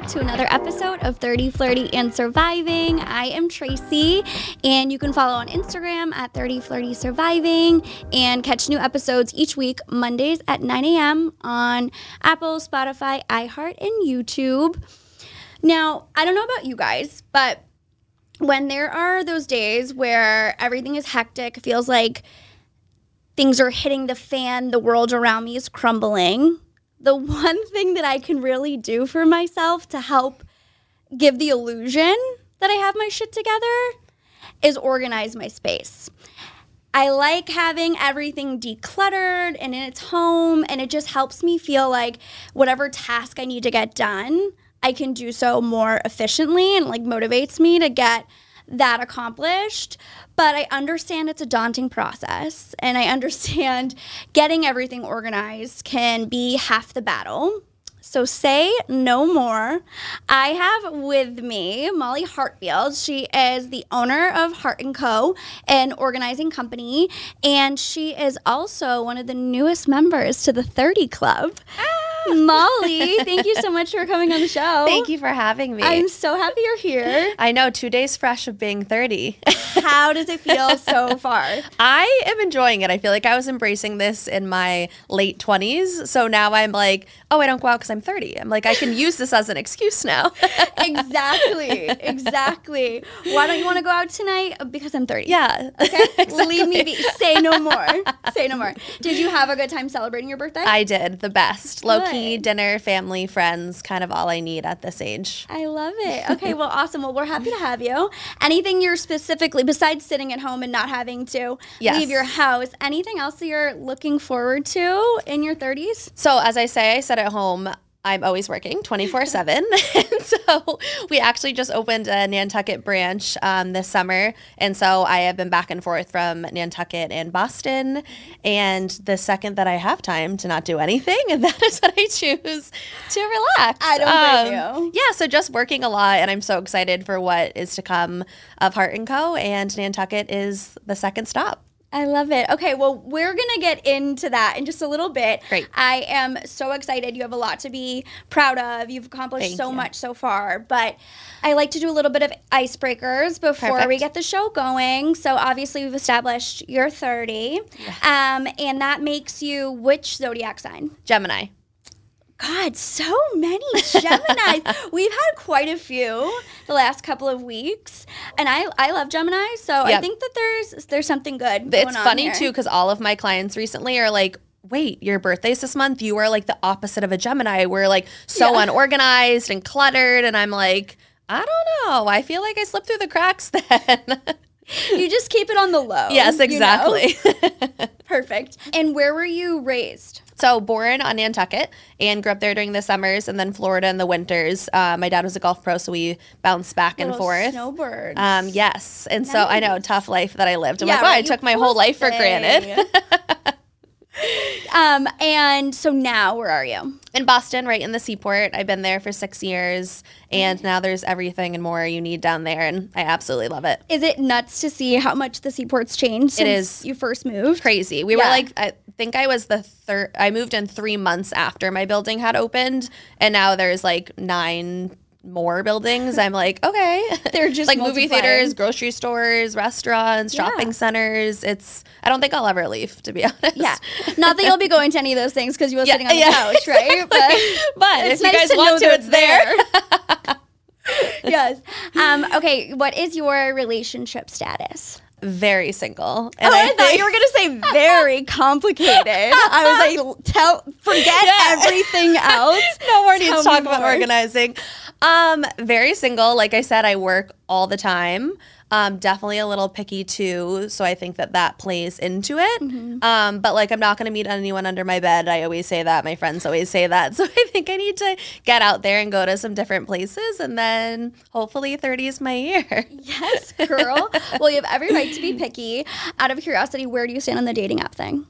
back to another episode of 30 Flirty and Surviving. I am Tracy, and you can follow on Instagram at 30 Flirty Surviving and catch new episodes each week, Mondays at 9 a.m. on Apple, Spotify, iHeart, and YouTube. Now, I don't know about you guys, but when there are those days where everything is hectic, feels like things are hitting the fan, the world around me is crumbling the one thing that I can really do for myself to help give the illusion that I have my shit together is organize my space. I like having everything decluttered and in its home, and it just helps me feel like whatever task I need to get done, I can do so more efficiently and like motivates me to get that accomplished. But I understand it's a daunting process, and I understand getting everything organized can be half the battle. So say no more. I have with me Molly Hartfield. She is the owner of Heart & Co., an organizing company, and she is also one of the newest members to the 30 Club. Ah! Molly, thank you so much for coming on the show. Thank you for having me. I'm so happy you're here. I know, two days fresh of being 30. How does it feel so far? I am enjoying it. I feel like I was embracing this in my late 20s. So now I'm like, oh, I don't go out because I'm 30. I'm like, I can use this as an excuse now. exactly. Exactly. Why don't you want to go out tonight? Uh, because I'm 30. Yeah. Okay. exactly. Leave me be. Say no more. Say no more. Did you have a good time celebrating your birthday? I did. The best. Low key, dinner, family, friends, kind of all I need at this age. I love it. Okay. Well, awesome. Well, we're happy to have you. Anything you're specifically, besides sitting at home and not having to yes. leave your house, anything else that you're looking forward to in your 30s? So, as I say, I said at home, I'm always working 24 7. so we actually just opened a Nantucket branch um, this summer. And so I have been back and forth from Nantucket and Boston. And the second that I have time to not do anything, and that is what I choose to relax. I don't blame um, you. Yeah, so just working a lot. And I'm so excited for what is to come of Heart & Co. And Nantucket is the second stop. I love it. Okay, well, we're going to get into that in just a little bit. Great. I am so excited. You have a lot to be proud of. You've accomplished Thank so you. much so far, but I like to do a little bit of icebreakers before Perfect. we get the show going. So, obviously, we've established you're 30, yes. um, and that makes you which zodiac sign? Gemini. God, so many Geminis. We've had quite a few the last couple of weeks, and I I love Gemini, so yep. I think that there's there's something good. It's funny here. too because all of my clients recently are like, wait, your birthday's this month. You are like the opposite of a Gemini. We're like so yeah. unorganized and cluttered, and I'm like, I don't know. I feel like I slipped through the cracks then. you just keep it on the low. Yes, exactly. You know? Perfect. And where were you raised? So born on Nantucket and grew up there during the summers and then Florida in the winters. Uh, my dad was a golf pro, so we bounced back Little and forth. Snowbirds. Um, yes, and nice. so I know tough life that I lived. I'm yeah, like, wow, right, I took my whole life for granted. um, and so now, where are you? In Boston, right in the seaport. I've been there for six years, and now there's everything and more you need down there, and I absolutely love it. Is it nuts to see how much the seaport's changed? it is you first moved. Crazy. We yeah. were like, I think I was the third. I moved in three months after my building had opened, and now there's like nine more buildings. I'm like, okay. They're just like movie theaters, grocery stores, restaurants, yeah. shopping centers. It's I don't think I'll ever leave, to be honest. Yeah. Not that you'll be going to any of those things because you were yeah, sitting on yeah, the couch, right? Exactly. But, but if nice you guys to want to, it's there. there. yes. Um, okay, what is your relationship status? very single. And oh, I, I thought you were gonna say very complicated. I was like, tell, forget yeah. everything else. no more needs to talk about organizing. Um, very single. Like I said, I work all the time. Um, definitely a little picky too, so I think that that plays into it. Mm-hmm. Um, but like, I'm not going to meet anyone under my bed. I always say that. My friends always say that. So I think I need to get out there and go to some different places, and then hopefully 30 is my year. Yes, girl. well, you have every right to be picky. Out of curiosity, where do you stand on the dating app thing?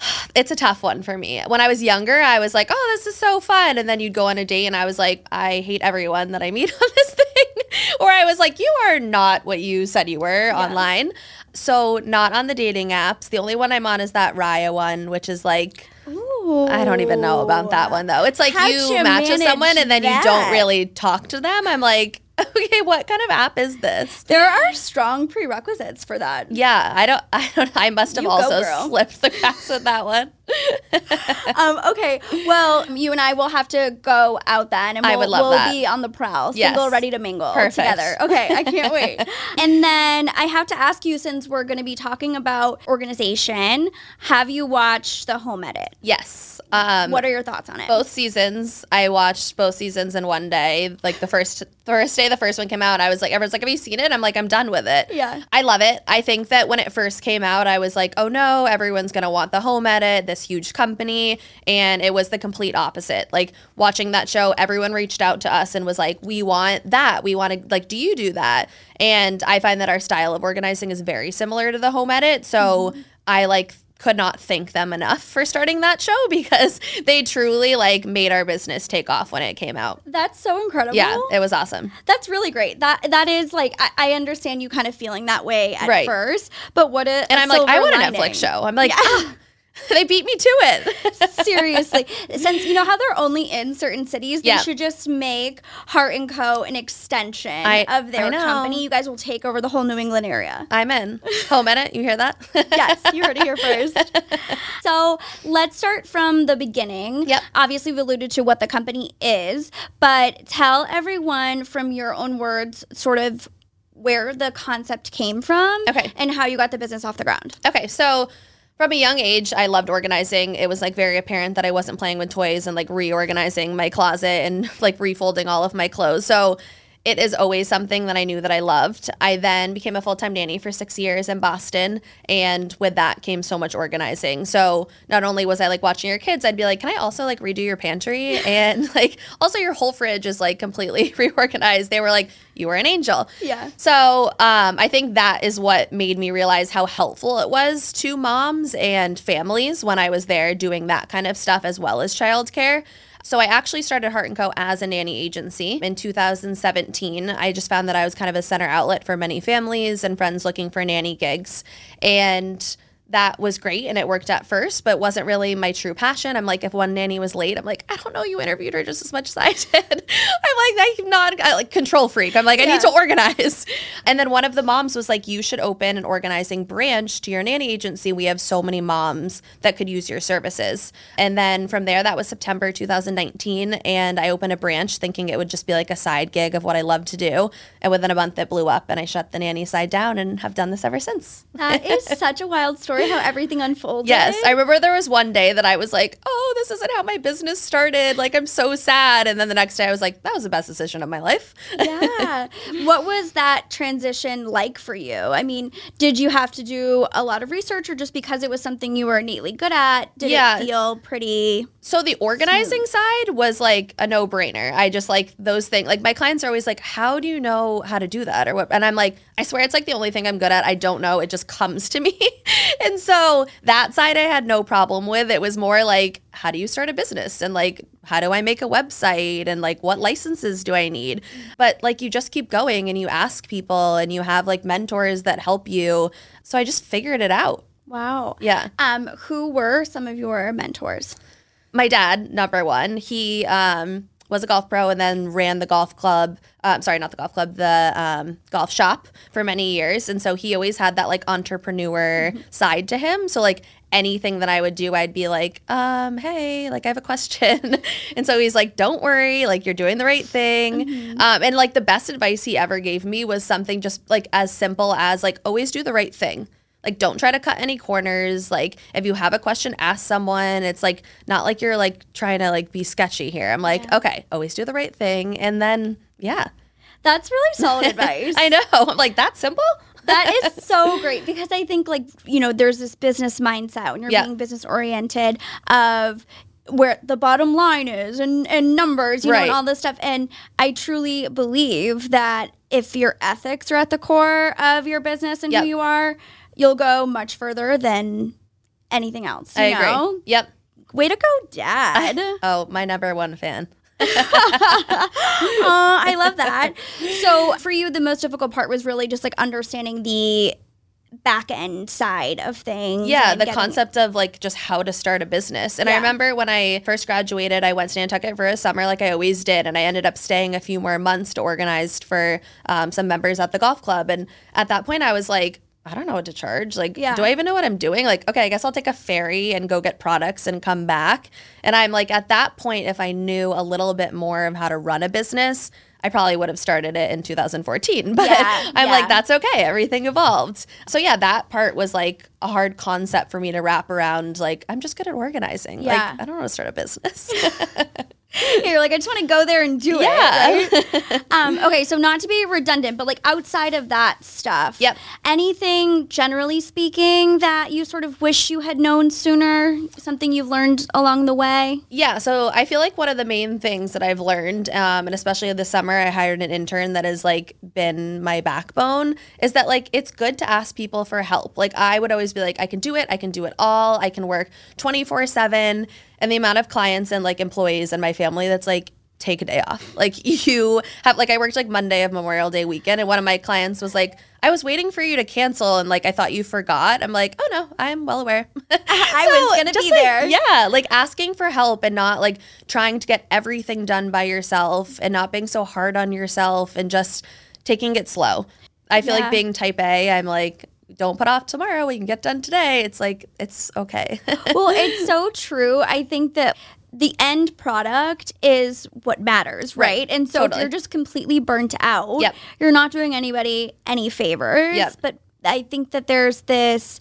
it's a tough one for me. When I was younger, I was like, "Oh, this is so fun," and then you'd go on a date, and I was like, "I hate everyone that I meet on this thing," or I was like, "You are not what you said you were yeah. online." So, not on the dating apps. The only one I'm on is that Raya one, which is like. Ooh, Oh. I don't even know about that one though. It's like you you match with someone and then you don't really talk to them. I'm like, okay, what kind of app is this? There are strong prerequisites for that. Yeah, I don't, I don't, I must have You also slipped the cracks with that one. um, okay, well, you and I will have to go out then, and I we'll, would love we'll that. be on the prowl, Yes. single, ready to mingle Perfect. together. Okay, I can't wait. and then I have to ask you, since we're going to be talking about organization, have you watched the home edit? Yes. Um, What are your thoughts on it? both seasons. I watched both seasons in one day. Like the first first day the first one came out, I was like, everyone's like, have you seen it? I'm like, I'm done with it. Yeah. I love it. I think that when it first came out, I was like, oh no, everyone's gonna want the home edit, this huge company. And it was the complete opposite. Like watching that show, everyone reached out to us and was like, we want that. We want to like, do you do that? And I find that our style of organizing is very similar to the home edit. So I like could not thank them enough for starting that show because they truly like made our business take off when it came out. That's so incredible. Yeah, it was awesome. That's really great. That that is like I, I understand you kind of feeling that way at Right. first, but what a And i I'm like, I want a Netflix show. I'm like, ah, they beat me to it. Seriously, since you know how they're only in certain cities, they should just make Heart and Co. an extension I- of their company. You guys will take over the whole New England area. I'm in. Home edit, you hear that? yes, you heard it here first. So let's start from the beginning. Yep. Obviously, we've alluded to what the company is, but tell everyone from your own words, sort of where the concept came from Okay. and how you got the business off the ground. Okay, so from a young age, I loved organizing. It was like very apparent that I wasn't playing with toys and like reorganizing my closet and like refolding all of my clothes. So it is always something that I knew that I loved. I then became a full time nanny for six years in Boston. And with that came so much organizing. So not only was I like watching your kids, I'd be like, can I also like redo your pantry? And like also your whole fridge is like completely reorganized. They were like, you were an angel. Yeah. So um, I think that is what made me realize how helpful it was to moms and families when I was there doing that kind of stuff as well as childcare. So I actually started Heart & Co. as a nanny agency in 2017. I just found that I was kind of a center outlet for many families and friends looking for nanny gigs. And that was great and it worked at first, but wasn't really my true passion. I'm like, if one nanny was late, I'm like, I don't know, you interviewed her just as much as I did. I'm like, I'm not I like control freak. I'm like, I need to organize. And then one of the moms was like, you should open an organizing branch to your nanny agency. We have so many moms that could use your services. And then from there, that was September 2019. And I opened a branch thinking it would just be like a side gig of what I love to do. And within a month, it blew up and I shut the nanny side down and have done this ever since. That is such a wild story how everything unfolded. Yes, I remember there was one day that I was like, "Oh, this isn't how my business started. Like, I'm so sad." And then the next day, I was like, "That was the best decision of my life." yeah. What was that transition like for you? I mean, did you have to do a lot of research or just because it was something you were innately good at, did Yeah. it feel pretty So the organizing side was like a no-brainer. I just like those things. Like my clients are always like, "How do you know how to do that?" or what? And I'm like, "I swear it's like the only thing I'm good at. I don't know. It just comes to me." and so that side I had no problem with. It was more like, "How do you start a business?" and like, "How do I make a website?" and like, "What licenses do I need?" But like you just keep going and you ask people and you have like mentors that help you. So I just figured it out. wow. Yeah. Um, who were some of your mentors? My dad, number one, he um, was a golf pro and then ran the golf club. Um, sorry, not the golf club, the um, golf shop for many years. And so he always had that like entrepreneur side to him. So like anything that I would do, I'd be like, um, hey, like I have a question. and so he's like, don't worry, like you're doing the right thing. Um, and like the best advice he ever gave me was something just like as simple as like always do the right thing. Like don't try to cut any corners. Like if you have a question, ask someone. It's like not like you're like trying to like be sketchy here. I'm like, okay, always do the right thing. And then yeah. That's really solid advice. I know. I'm like, that's simple. that is so great because I think like you know there's this business mindset when you're Yeah. being business oriented of where the bottom line is and and numbers you know and all this stuff and I truly believe that if your ethics are at the core of your business and Yep. who you are you'll go much further than anything else I agree. know Yep. way to go dad Oh, my number one fan. Aw, I love that. So for you, the most difficult part was really just like understanding the back end side of things. Yeah, the getting- concept of like just how to start a business. And I remember when I first graduated, I went to Nantucket for a summer like I always did. And I ended up staying a few more months to organize for um, some members at the golf club. And at that point, I was like, I don't know what to charge. Like, Yeah. do I even know what I'm doing? Like, okay, I guess I'll take a ferry and go get products and come back. And I'm like, at that point, if I knew a little bit more of how to run a business, I probably would have started it in 2014. But Yeah, I'm yeah. like, that's okay. Everything evolved. So yeah, that part was like a hard concept for me to wrap around. Like, I'm just good at organizing. Yeah. Like, I don't want to start a business. You're like, I just want to go there and do Yeah. it. Right? um, okay, so not to be redundant, but like outside of that stuff, Yep. anything generally speaking that you sort of wish you had known sooner, something you've learned along the way? Yeah, so I feel like one of the main things that I've learned, um, and especially this summer, I hired an intern that has like been my backbone, is that like it's good to ask people for help. Like I would always be like, I can do it, I can do it all, I can work twenty four seven, and the amount of clients and like employees and my family that's like. Take a day off. Like you have, like I worked like Monday of Memorial Day weekend, and one of my clients was like, "I was waiting for you to cancel, and like I thought you forgot." I'm like, "Oh no, I'm well aware." I was gonna be like, there. Yeah, like asking for help and not like trying to get everything done by yourself and not being so hard on yourself and just taking it slow. I feel Yeah. like being type A, I'm like, don't put off tomorrow. We can get done today. It's like, it's okay. well, it's so true. I think that the end product is what matters, right? Right. And so Totally. if you're just completely burnt out, Yep. you're not doing anybody any favors. Yep. But I think that there's this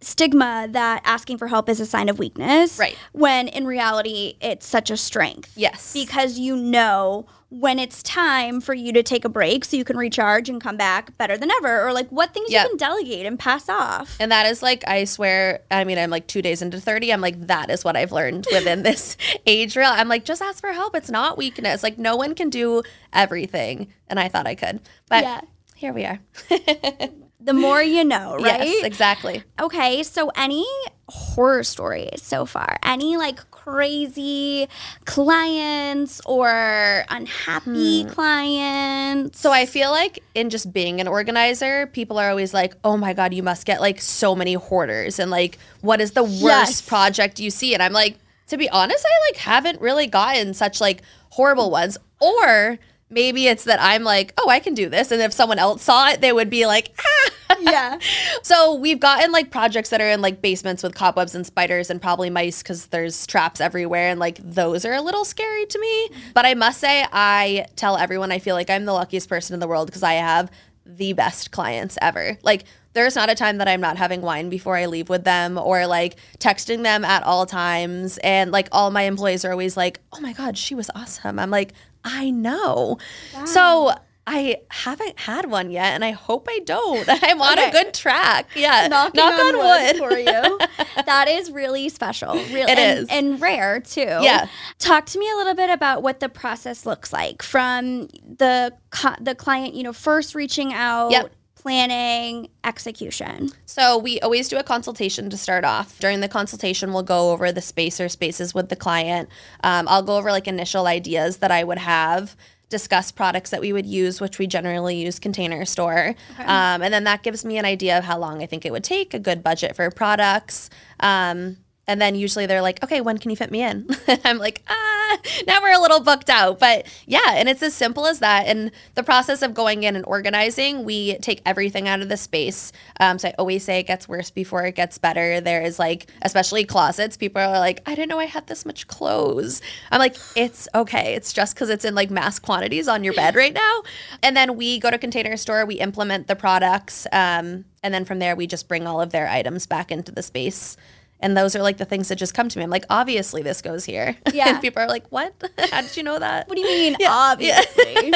stigma that asking for help is a sign of weakness. Right. When in reality, it's such a strength. yes. Because you know when it's time for you to take a break so you can recharge and come back better than ever, or like what things Yep. you can delegate and pass off. And that is like, I swear, I mean, I'm like two days into 30. I'm like, that is what I've learned within this age real I'm like, just ask for help. It's not weakness. Like, no one can do everything. And I thought I could. But Yeah. here we are. The more you know, right? Yes, exactly. Okay, so any horror stories so far? Any like crazy clients or unhappy clients? So I feel like in just being an organizer, people are always like, "Oh my god, you must get like so many hoarders." And like, what is the worst Yes. project you see? And I'm like, to be honest, I like haven't really gotten such like horrible ones. Or maybe it's that I'm like, "Oh, I can do this." And if someone else saw it, they would be like, "Ah." Yeah. So we've gotten like projects that are in like basements with cobwebs and spiders and probably mice because there's traps everywhere and like those are a little scary to me. But I must say, I tell everyone I feel like I'm the luckiest person in the world because I have the best clients ever. Like there's not a time that I'm not having wine before I leave with them or like texting them at all times. And like all my employees are always like, oh my God, she was awesome. I'm like, I know. So I haven't had one yet, and I hope I don't. I'm on Okay. a good track. Yeah, Knocking knock on, wood. for you. that is really special. Really, It and, is. and rare too. Yeah. Talk to me a little bit about what the process looks like from the the client, you know, first reaching out, Yep. planning, execution. So we always do a consultation to start off. During the consultation, we'll go over the space or spaces with the client. Um, I'll go over like initial ideas that I would have. Discuss products that we would use, which we generally use Container Store, um, and then that gives me an idea of how long I think it would take, a good budget for products, um, and then usually they're like, "Okay, when can you fit me in?" I'm like, "Ah, now we're a little booked out." But yeah, and it's as simple as that. And the process of going in and organizing, we take everything out of the space. Um, so I always say it gets worse before it gets better. There is like, especially closets. People are like, "I didn't know I had this much clothes." I'm like, "It's okay. It's just because it's in like mass quantities on your bed right now." And then we go to Container Store. We implement the products, um, and then from there we just bring all of their items back into the space. And those are like the things that just come to me. I'm like, obviously this goes here. Yeah. and people are like, what? How did you know that? What do you mean? Yeah. Obviously.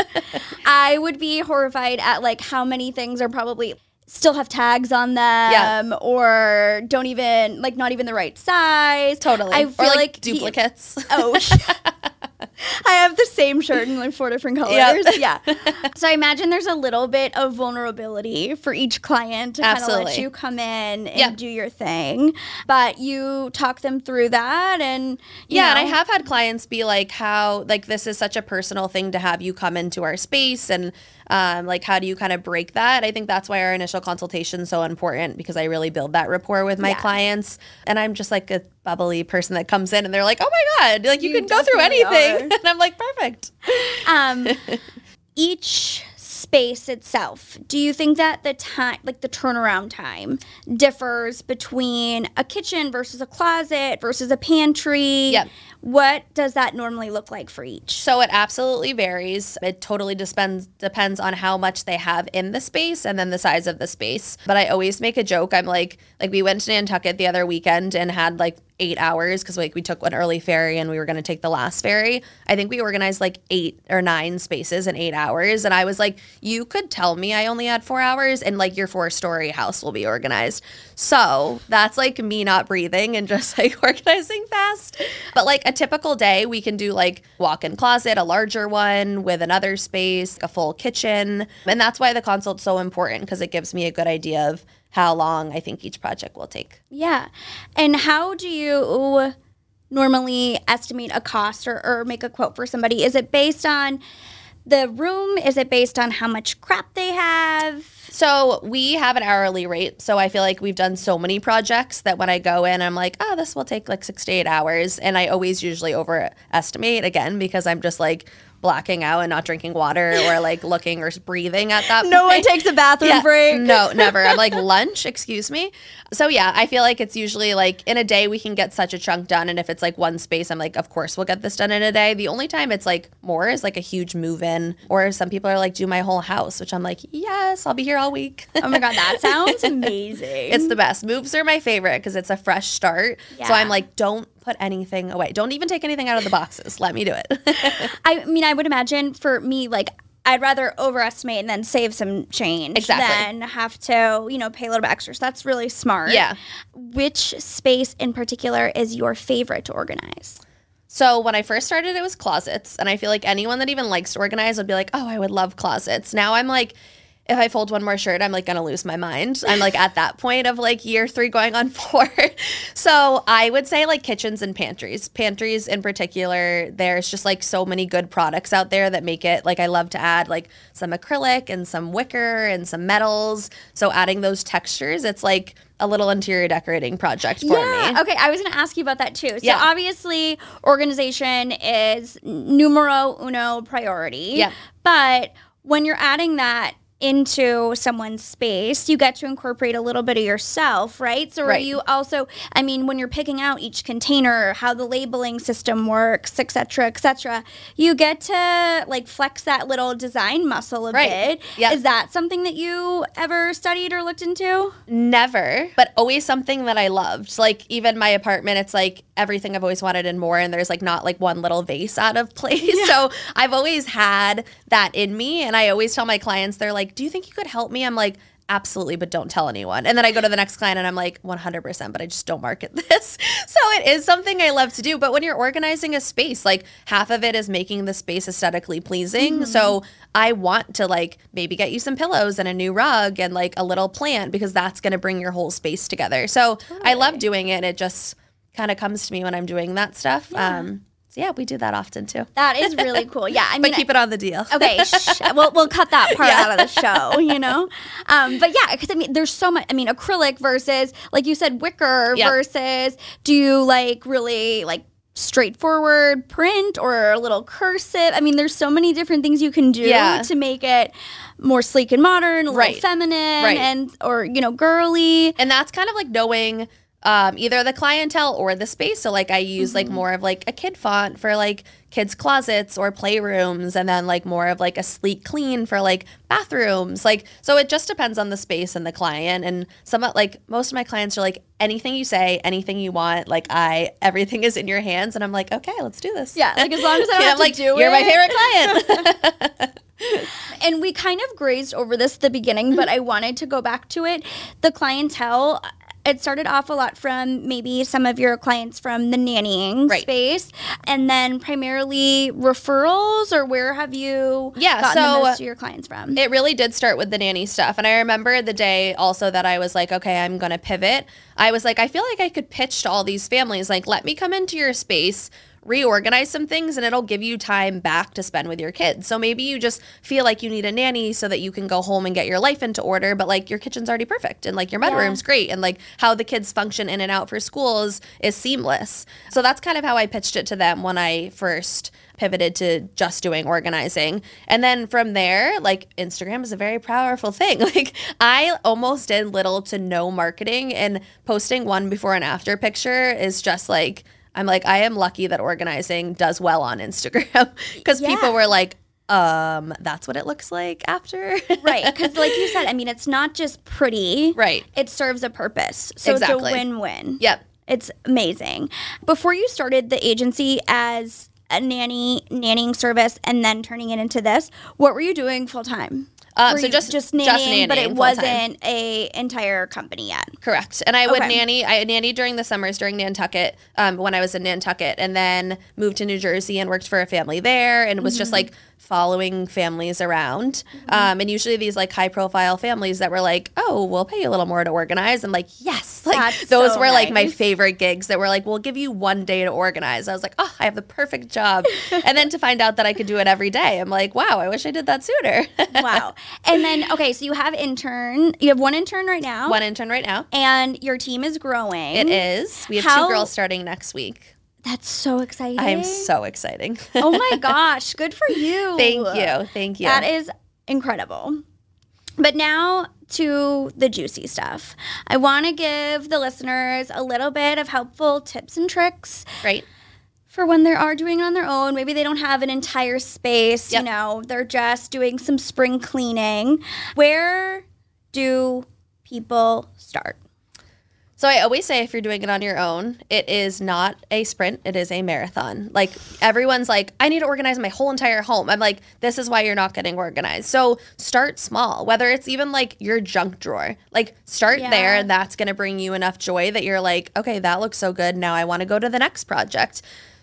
I would be horrified at like how many things are probably still have tags on them or don't even like not even the right size. Totally. I or feel like, like, the- duplicates. Oh, I have the same shirt in like four different colors. Yep. Yeah. So I imagine there's a little bit of vulnerability for each client to kind of let you come in and Yep. do your thing. But you talk them through that and yeah, and I have had clients be like, how, like, this is such a personal thing to have you come into our space. And Um, like, how do you kind of break that? I think that's why our initial consultation is so important because I really build that rapport with my Yeah. clients. And I'm just like a bubbly person that comes in and they're like, oh my God, like you, You can go through anything. are. And I'm like, perfect. um, each space itself do you think that the time like the turnaround time differs between a kitchen versus a closet versus a pantry Yep. What does that normally look like for each So it absolutely varies. It totally depends depends on how much they have in the space and then the size of the space. But I always make a joke. I'm like, like we went to Nantucket the other weekend and had like eight hours because like we took an early ferry and we were going to take the last ferry. I think we organized like eight or nine spaces in eight hours, and I was like, you could tell me I only had four hours, and like your four story house will be organized. So that's like me not breathing and just like organizing fast. But like a typical day, we can do like walk in closet, a larger one with another space, a full kitchen. And that's why the consult's so important because it gives me a good idea of how long I think each project will take. yeah and how do you normally estimate a cost or, or make a quote for somebody is it based on the room is it based on how much crap they have So we have an hourly rate. So I feel like we've done so many projects that when I go in, I'm like, oh, this will take like six to eight hours. And I always usually overestimate again because I'm just like blacking out and not drinking water or like looking or breathing at that no one takes a bathroom Yeah, break No, never. I'm like lunch, excuse me. So yeah, I feel like it's usually like in a day we can get such a chunk done. And if it's like one space, I'm like, of course we'll get this done in a day. The only time it's like more is like a huge move in. Or some people are like, do my whole house, which I'm like, yes, I'll be here all week. oh my god that sounds amazing it's the best. Moves are my favorite because it's a fresh start. So I'm like, don't put anything away. Don't even take anything out of the boxes. Let me do it. I mean, I would imagine for me, like, I'd rather overestimate and then save some change Exactly. than have to, you know, pay a little bit extra. So that's really smart. Yeah. Which space in particular is your favorite to organize? So when I first started, it was closets, and I feel like anyone that even likes to organize would be like, "Oh, I would love closets." Now I'm like, if I fold one more shirt, I'm like gonna lose my mind. I'm like at that point of like year three going on four. so I would say like kitchens and pantries. Pantries in particular, there's just like so many good products out there that make it like I love to add like some acrylic and some wicker and some metals. So adding those textures, it's like a little interior decorating project for me. Okay, I was going to ask you about that too. So Yeah. obviously, organization is numero uno priority. Yeah. But when you're adding that into someone's space, you get to incorporate a little bit of yourself, right? So are Right. you also, I mean, when you're picking out each container, how the labeling system works, et cetera, et cetera, you get to like flex that little design muscle a Right. bit. Yeah. Is that something that you ever studied or looked into? Never, but always something that I loved. Like even my apartment, it's like everything I've always wanted and more. And there's like not like one little vase out of place. So I've always had that in me. And I always tell my clients, they're like, Do you think you could help me? I'm like, Absolutely, but don't tell anyone. And then I go to the next client and I'm like, 100%, but I just don't market this. So it is something I love to do. But when you're organizing a space, like half of it is making the space aesthetically pleasing. So I want to like maybe get you some pillows and a new rug and like a little plant because that's going to bring your whole space together. So I love doing it. It just kind of comes to me when I'm doing that stuff. Um, so yeah, we do that often too. That is really cool. Yeah. I mean, But keep it on the deal. okay shh, we'll, we'll cut that part Yeah. out of the show you know um, but yeah because i mean there's so much i mean acrylic versus like you said wicker Yeah. versus do you like really like straightforward print or a little cursive i mean there's so many different things you can do Yeah. to make it more sleek and modern a little Right. feminine Right. and or you know girly and that's kind of like knowing um, either the clientele or the space. So like I use like more of like a kid font for like kids closets or playrooms, and then like more of like a sleek clean for like bathrooms. Like so it just depends on the space and the client. And some of- like most of my clients are like anything you say, anything you want. Like I everything is in your hands, and I'm like okay, let's do this. yeah like as long as i don't Yeah, have I'm to like do you're my favorite client. and we kind of grazed over this at the beginning, but I wanted to go back to it. The clientele, it started off a lot from maybe some of your clients from the nannying Right. space, and then primarily referrals, or where have you Yeah, gotten so- the most of your clients from? It really did start with the nanny stuff. And I remember the day also that I was like, okay, I'm going to pivot. I was like, I feel like I could pitch to all these families, like, let me come into your space, reorganize some things and it'll give you time back to spend with your kids. So maybe you just feel like you need a nanny so that you can go home and get your life into order, but like your kitchen's already perfect and like your bedroom's yeah. great and like how the kids function in and out for schools is seamless. So that's kind of how I pitched it to them when I first pivoted to just doing organizing. And then from there, like Instagram is a very powerful thing. Like I almost did little to no marketing and posting one before and after picture is just like I'm like I am lucky that organizing does well on Instagram because yeah. people were like um that's what it looks like after right because like you said i mean it's not just pretty right it serves a purpose so exactly. it's a win-win yep it's amazing before you started the agency as a nanny nannying service and then turning it into this. What were you doing full time? Uh, so just just nannying, just nannying but it wasn't a entire company yet. Correct. And I would okay. nanny. I nanny during the summers during Nantucket um, when I was in Nantucket, and then moved to New Jersey and worked for a family there, and it was mm-hmm. just like following families around. Mm-hmm. Um, and usually these like high profile families that were like, oh, we'll pay you a little more to organize. I'm like, yes. Like That's those so were nice. like my favorite gigs that were like, we'll give you one day to organize. I was like, oh, I have the perfect job. and then to find out that I could do it every day, I'm like, wow, I wish I did that sooner. wow. And then, okay, so you have intern. You have one intern right now. One intern right now. And your team is growing. It is. We have How- two girls starting next week. That's so exciting. I'm so exciting. oh my gosh, good for you. Thank you. Thank you. That is incredible. But now to the juicy stuff. I want to give the listeners a little bit of helpful tips and tricks. Right. For when they are doing it on their own, maybe they don't have an entire space, yep. you know, they're just doing some spring cleaning. Where do people start? So I always say if you're doing it on your own, it is not a sprint, it is a marathon. Like everyone's like, I need to organize my whole entire home. I'm like, this is why you're not getting organized. So start small, whether it's even like your junk drawer. Like start yeah. there and that's going to bring you enough joy that you're like, okay, that looks so good. Now I want to go to the next project.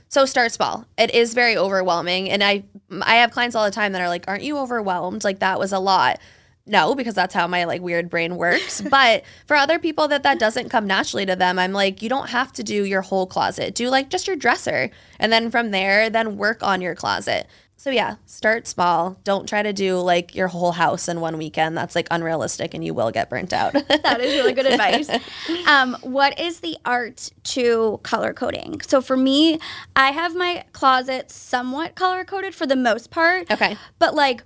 So start small. It is very overwhelming and I I have clients all the time that are like, "Aren't you overwhelmed? Like that was a lot." No because that's how my like weird brain works. But for other people that that doesn't come naturally to them i'm like you don't have to do your whole closet. Do like just your dresser. And then from there then work on your closet. So yeah start small. Don't try to do like your whole house in one weekend. That's like unrealistic and you will get burnt out. That is really good advice. Um, what is the art to color coding? So for me i have my closet somewhat color coded for the most part. Okay. But like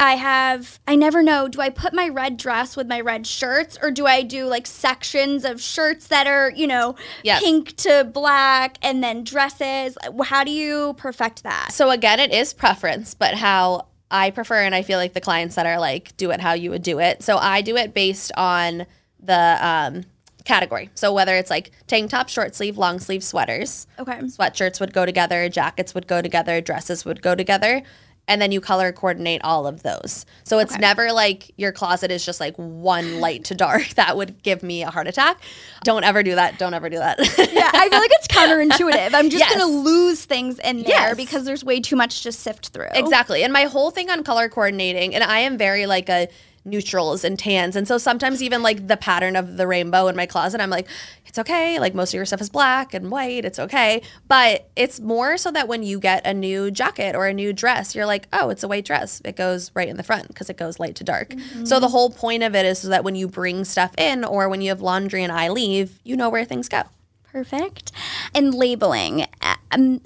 I have, I never know, do I put my red dress with my red shirts or do I do like sections of shirts that are, you know, yep. pink to black and then dresses? How do you perfect that? So, again, it is preference, but how I prefer, and I feel like the clients that are like, do it how you would do it. So, I do it based on the, um, category. So whether it's like tank top, short sleeve, long sleeve sweaters, okay, sweatshirts would go together, jackets would go together, dresses would go together and then you color coordinate all of those. So it's okay. never like your closet is just like one light to dark. That would give me a heart attack. Don't ever do that. Don't ever do that. yeah, I feel like it's counterintuitive. I'm just yes. going to lose things in there yes. because there's way too much to sift through. Exactly. And my whole thing on color coordinating, and I am very like a neutrals and tans. And so sometimes even like the pattern of the rainbow in my closet, I'm like, it's okay. Like most of your stuff is black and white. It's okay. But it's more so that when you get a new jacket or a new dress, you're like, oh, it's a white dress. It goes right in the front because it goes light to dark. Mm-hmm. So the whole point of it is so that when you bring stuff in or when you have laundry and I leave, you know where things go. Perfect. And labeling, um,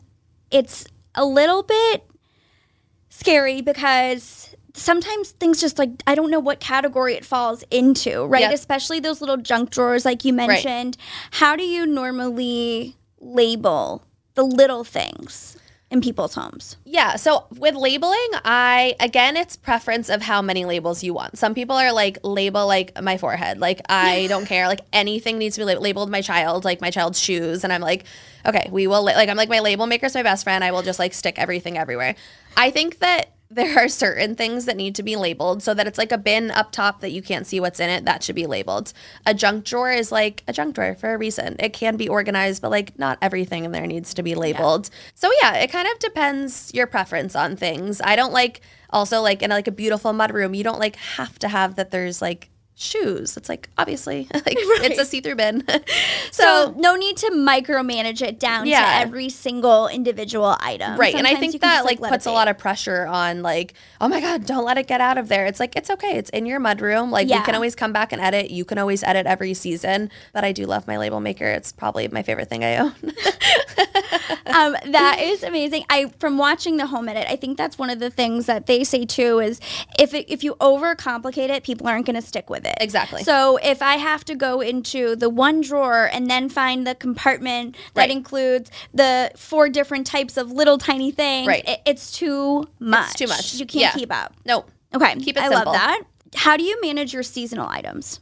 it's a little bit scary because sometimes things just like I don't know what category it falls into, right? Yep. Especially those little junk drawers like you mentioned. Right. How do you normally label the little things? in people's homes. Yeah. So with labeling, I again it's preference of how many labels you want. Some people are like label like my forehead. Like I don't care. Like anything needs to be labeled my child, like my child's shoes and I'm like, okay, we will like I'm like my label maker's my best friend. I will just like stick everything everywhere. I think that there are certain things that need to be labeled so that it's like a bin up top that you can't see what's in it that should be labeled. A junk drawer is like a junk drawer for a reason. It can be organized but like not everything in there needs to be labeled. Yeah. so yeah it kind of depends your preference on things. I don't like also like in like a beautiful mud room you don't like have to have that there's like shoes. It's like obviously like it's a see-through bin. So, so no need to micromanage it down Yeah. to every single individual item. Right. and I think that just, like it puts a lot of pressure on like, oh my God, don't let it get out of there. It's like, it's okay. It's in your mudroom. Like Yeah. we can always come back and edit. You can always edit every season. But I do love my label maker. It's probably my favorite thing I own. um, that is amazing. I from watching the home edit, I think that's one of the things that they say too is if it, if you overcomplicate it, people aren't going to stick with it. Exactly. So if I have to go into the one drawer and then find the compartment that Right. includes the four different types of little tiny things, Right. it- it's too much. too much. You can't Yeah. keep up. nope. Okay, Keep it I simple. love that. How do you manage your seasonal items?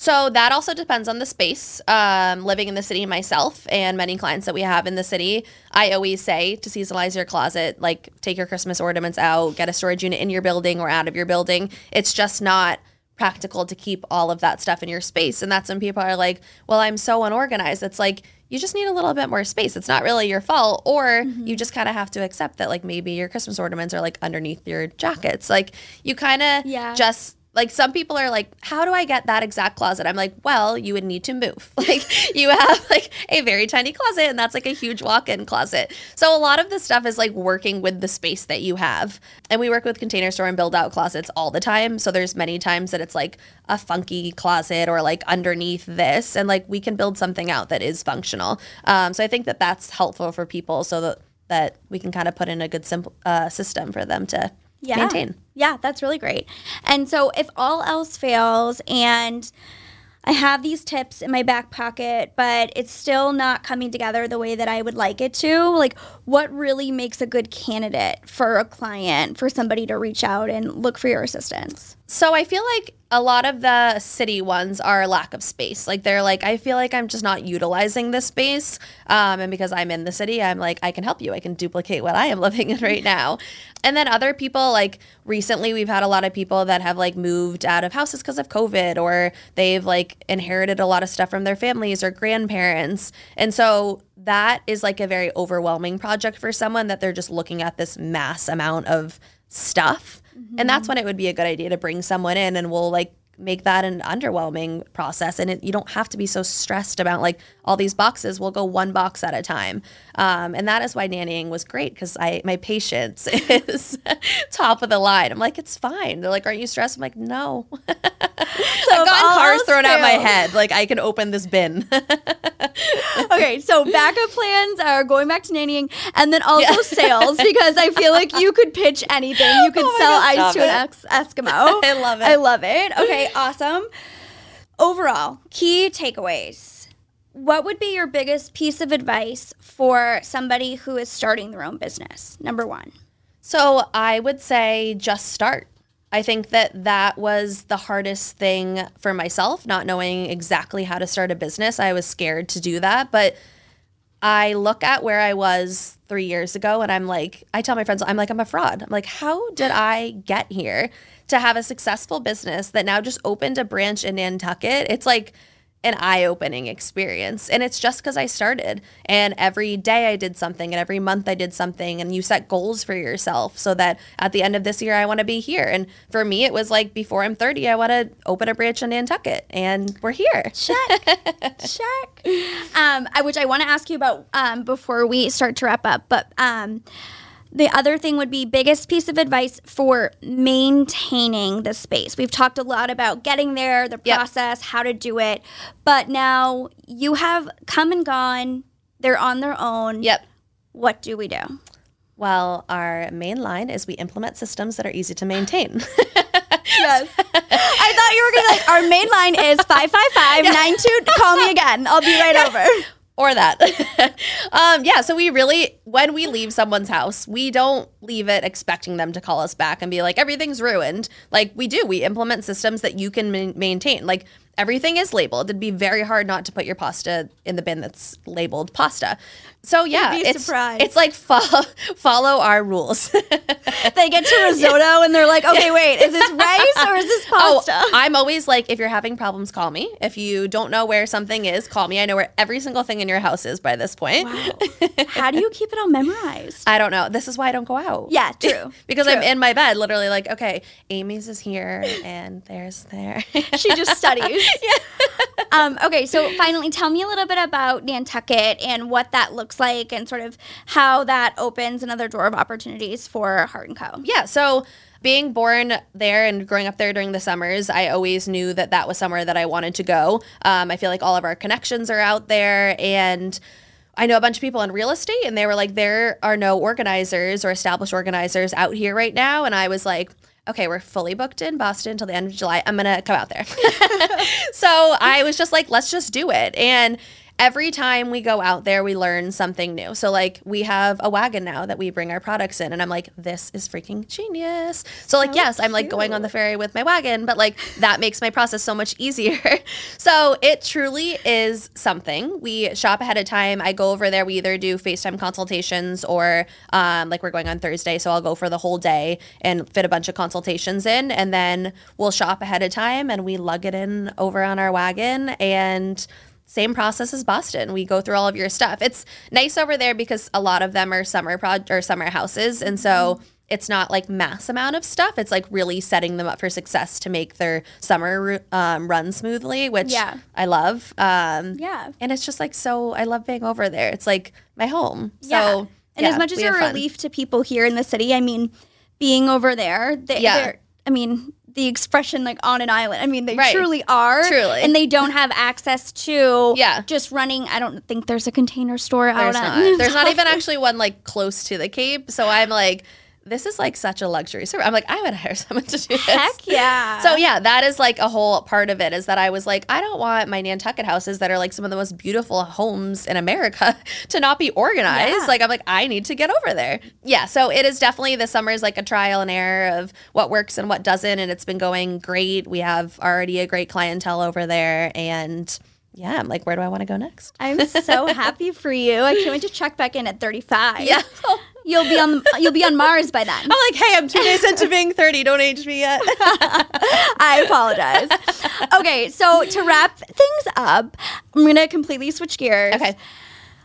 So that also depends on the space. Um, living in the city myself and many clients that we have in the city, I always say to seasonalize your closet, like take your Christmas ornaments out, get a storage unit in your building or out of your building. It's just not practical to keep all of that stuff in your space. And that's when people are like, well, I'm so unorganized. It's like, you just need a little bit more space. It's not really your fault. Or Mm-hmm. you just kind of have to accept that, like, maybe your Christmas ornaments are like underneath your jackets. Like, you kind of Yeah. just like some people are like how do i get that exact closet? I'm like well you would need to move. Like you have like a very tiny closet and that's like a huge walk-in closet. So a lot of the stuff is like working with the space that you have. And we work with container store and build out closets all the time. So there's many times that it's like a funky closet or like underneath this. And like we can build something out that is functional. Um, so i think that that's helpful for people so that that we can kind of put in a good simple uh, system for them to yeah. maintain Yeah, that's really great. And so if all else fails and I have these tips in my back pocket, but it's still not coming together the way that I would like it to, like what really makes a good candidate for a client, for somebody to reach out and look for your assistance? So I feel like a lot of the city ones are lack of space. Like they're like, I feel like I'm just not utilizing this space. Um, and because I'm in the city, I'm like, I can help you. I can duplicate what I am living in right now. And then other people, like recently, we've had a lot of people that have like moved out of houses because of COVID, or they've like inherited a lot of stuff from their families or grandparents. And so that is like a very overwhelming project for someone that they're just looking at this mass amount of stuff. And that's when it would be a good idea to bring someone in and we'll like make that an underwhelming process. And it, you don't have to be so stressed about like all these boxes. We'll go one box at a time. Um, and that is why nannying was great because I my patience is top of the line. I'm like, it's fine. They're like, aren't you stressed? I'm like, no. I've if gotten cars thrown out my head. Like I can open this bin. okay, so backup plans are going back to nannying and then also Yeah. sales because I feel like you could pitch anything. You could Oh sell God, ice to an ex- Eskimo. I love it. I love it. Okay, awesome. Overall, key takeaways. What would be your biggest piece of advice for somebody who is starting their own business? Number one. So I would say just start. I think that that was the hardest thing for myself, not knowing exactly how to start a business. I was scared to do that, but I look at where I was three years ago and I'm like, I tell my friends, I'm like, I'm a fraud. I'm like, how did I get here to have a successful business that now just opened a branch in Nantucket? It's like, an eye opening experience. And it's just because I started. And every day I did something, and every month I did something. And you set goals for yourself so that at the end of this year, I want to be here. And for me, it was like before I'm 30, I want to open a branch in Nantucket. And we're here. Check. Check. Um, I, which I want to ask you about um, before we start to wrap up. But um, the other thing would be biggest piece of advice for maintaining the space. We've talked a lot about getting there, the Yep. process, how to do it. But now you have come and gone. They're on their own. Yep. What do we do? Well, our main line is we implement systems that are easy to maintain. Yes. I thought you were going to like, our main line is 555 Call me again. I'll be right over. Or that. um, yeah, so we really, when we leave someone's house, we don't leave it expecting them to call us back and be like, everything's ruined. Like we do, we implement systems that you can ma- maintain. Like everything is labeled. It'd be very hard not to put your pasta in the bin that's labeled pasta. So yeah, it's surprised. it's like follow follow our rules. They get to risotto and they're like, okay, wait, is this rice or is this pasta? Oh, I'm always like, if you're having problems, call me. If you don't know where something is, call me. I know where every single thing in your house is by this point. Wow. How do you keep it all memorized? I don't know. This is why I don't go out. Yeah, true. because I'm in my bed, literally like, okay, Amy's is here and there's there. She just studies. Um, okay, so finally, tell me a little bit about Nantucket and what that looks like, and sort of how that opens another door of opportunities for Heart and Co. yeah. So being born there and growing up there during the summers, I always knew that that was somewhere that I wanted to go. Um, I feel like all of our connections are out there and. I know a bunch of people in real estate, and they were like, there are no organizers or established organizers out here right now. And I was like, okay, we're fully booked in Boston until the end of July. I'm going to come out there. so I was just like, let's just do it. And every time we go out there, we learn something new. So, like, we have a wagon now that we bring our products in, and I'm like, this is freaking genius. So, like, yes, I'm like going on the ferry with my wagon, but like, that makes my process so much easier. so, it truly is something. We shop ahead of time. I go over there. We either do FaceTime consultations or, um, like, we're going on Thursday. So, I'll go for the whole day and fit a bunch of consultations in, and then we'll shop ahead of time and we lug it in over on our wagon. And same process as Boston. We go through all of your stuff. It's nice over there because a lot of them are summer prod or summer houses, and so it's not like mass amount of stuff. It's like really setting them up for success to make their summer um, run smoothly, which Yeah. I love. Um, Yeah. and it's just like so. I love being over there. It's like my home. Yeah. So and yeah, as much as we you're have a fun. relief to people here in the city, I mean, being over there, they, Yeah. I mean, the expression like on an island. I mean, they Right. truly are. Truly. And they don't have access to Yeah. just running. I don't think there's a container store There's out not. There's not even actually one like close to the Cape. So I'm like, this is like such a luxury. So I'm like, I would hire someone to do this. Heck yeah. So yeah, that is like a whole part of it is that I was like, I don't want my Nantucket houses that are like some of the most beautiful homes in America to not be organized. Yeah. Like I'm like, I need to get over there. Yeah. So it is definitely the summer is like a trial and error of what works and what doesn't. And it's been going great. We have already a great clientele over there. And yeah, I'm like, where do I want to go next? I'm so happy for you. I can't wait to check back in at 35. Yeah. You'll be on you'll be on Mars by then. I'm like, hey, I'm two days into being 30. Don't age me yet. I apologize. Okay, so to wrap things up, I'm gonna completely switch gears. Okay.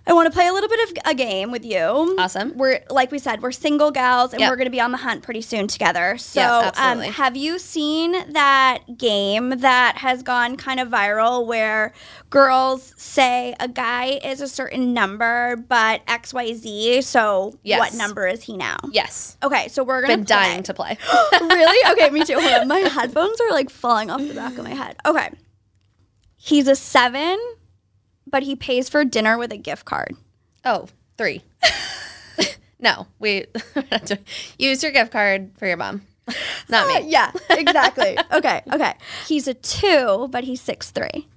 I want to play a little bit of a game with you. Awesome. We're like we said, we're single gals, and Yep. we're gonna be on the hunt pretty soon together. So, Yeah, um, have you seen that game that has gone kind of viral where girls say a guy is a certain number, but X Y Z? So, Yes. what number is he now? yes. Okay, so we're gonna Been play. dying to play. really? Okay, me too. Hold on. My headphones are like falling off the back of my head. Okay. He's a seven, but he pays for dinner with a gift card. Oh, three. no, we use your gift card for your mom, not me. Yeah, exactly. okay, okay. He's a two, but he's six three.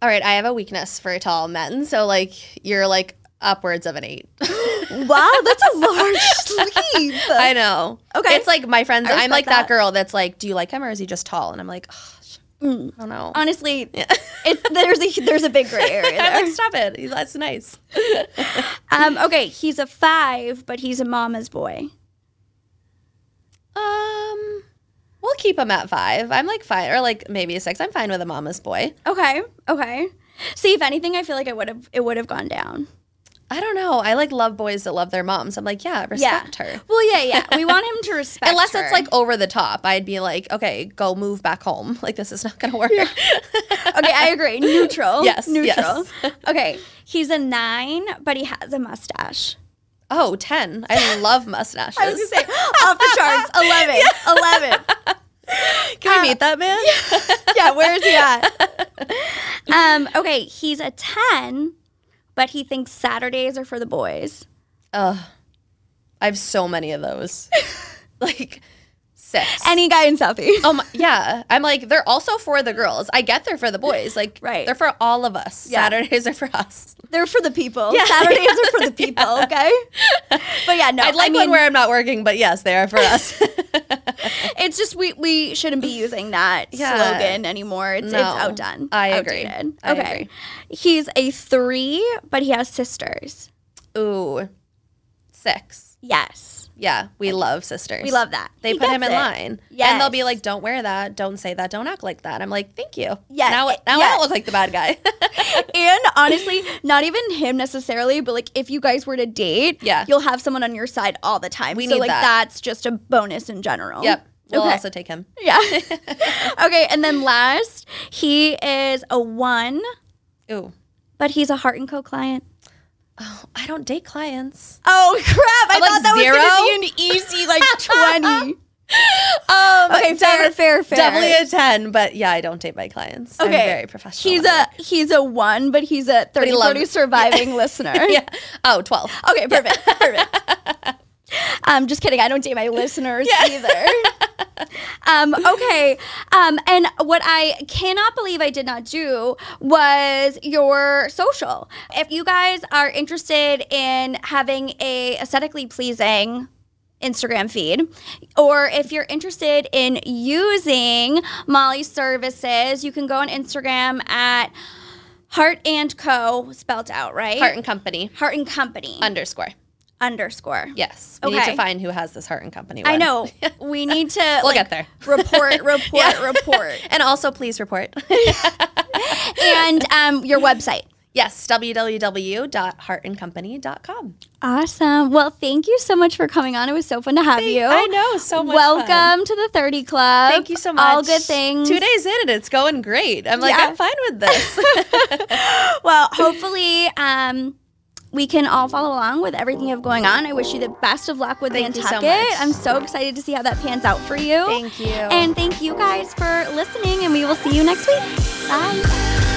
All right, I have a weakness for tall men, so like you're like upwards of an eight. Wow, that's a large sleeve. I know. Okay. it's like my friends. I'm like that. that. girl that's like, do you like him or is he just tall? And I'm like, oh, Mm. I don't know. Honestly, it's there's a there's a big gray area I'm like, stop it. He's- That's nice. Um, okay, he's a five, but he's a mama's boy. Um, we'll keep him at five. I'm like fine, or like maybe a six. I'm fine with a mama's boy. Okay, okay. See, if anything, I feel like I would have it would have gone down. I don't know. I like love boys that love their moms. I'm like, yeah, respect her. Well, yeah, yeah. We want him to respect. Unless her. it's like over the top, I'd be like, okay, go move back home. Like this is not gonna work. okay, I agree. Neutral. Yes, Neutral. yes. okay. He's a nine, but he has a mustache. oh, 10. I love mustaches. I was gonna say off the charts. 11. 11. Can we meet that man? Yeah, where is he at? Um, okay, he's a 10, but he thinks Saturdays are for the boys. Ugh. I have so many of those. like six. Any guy in Southie. Oh my, yeah. I'm like, they're also for the girls. I get they're for the boys. Like, Right. they're for all of us. Yeah. Saturdays are for us. They're for the people. Yeah. Saturdays are for the people, okay? But yeah, no. I'd like I mean, one where I'm not working, but yes, they are for us. it's just we we shouldn't be using that Yeah. slogan anymore. It's No. it's outdone. I agree. Outdated. I okay. agree. He's a three, but he has sisters. Ooh, six. Yes. Yeah, we love sisters. We love that. They He put him in it. line. And they'll be like, don't wear that. Don't say that. Don't act like that. I'm like, thank you. Yeah. Now, now I don't look like the bad guy. and honestly, not even him necessarily, but like if you guys were to date, Yeah. you'll have someone on your side all the time. We so need like that. that's just a bonus in general. yep. We'll Okay. also take him. Yeah. okay, and then last, he is a one, Ooh. but he's a Heart and Co client. Oh, I don't date clients. Oh crap! I I'm like thought that zero? was gonna be an easy like twenty. Um, Okay, fair, fair, fair. Definitely a 10, but yeah, I don't date my clients. I'm Okay, very professional. He's a he's a one, but he's a 30 he loves- 40 surviving listener. yeah. Oh, 12. Okay, perfect. Perfect. um, just kidding. I don't date my listeners either. um, okay. Um, and what I cannot believe I did not do was your social. If you guys are interested in having a aesthetically pleasing Instagram feed, or if you're interested in using Molly's services, you can go on Instagram at Heart and Co. spelled out, right? Heart and Company Heart and Company underscore. Underscore. Yes. We need to find who has this Heart and Company I know. We need to We'll like, get there. report, report, Yeah. report. And also, please report. And um, your website. yes, www.heartandcompany.com. Awesome. Well, thank you so much for coming on. It was so fun to have you. I know, so much Welcome fun. to the 30 Club. Thank you so much. All good things. Two days in and it's going great. I'm like, Yeah. I'm fine with this. Well, hopefully, um, we can all follow along with everything you have going on. I wish you the best of luck with Thank you so Nantucket. I'm so excited to see how that pans out for you. Thank you. And thank you guys for listening, and we will see you next week. Bye.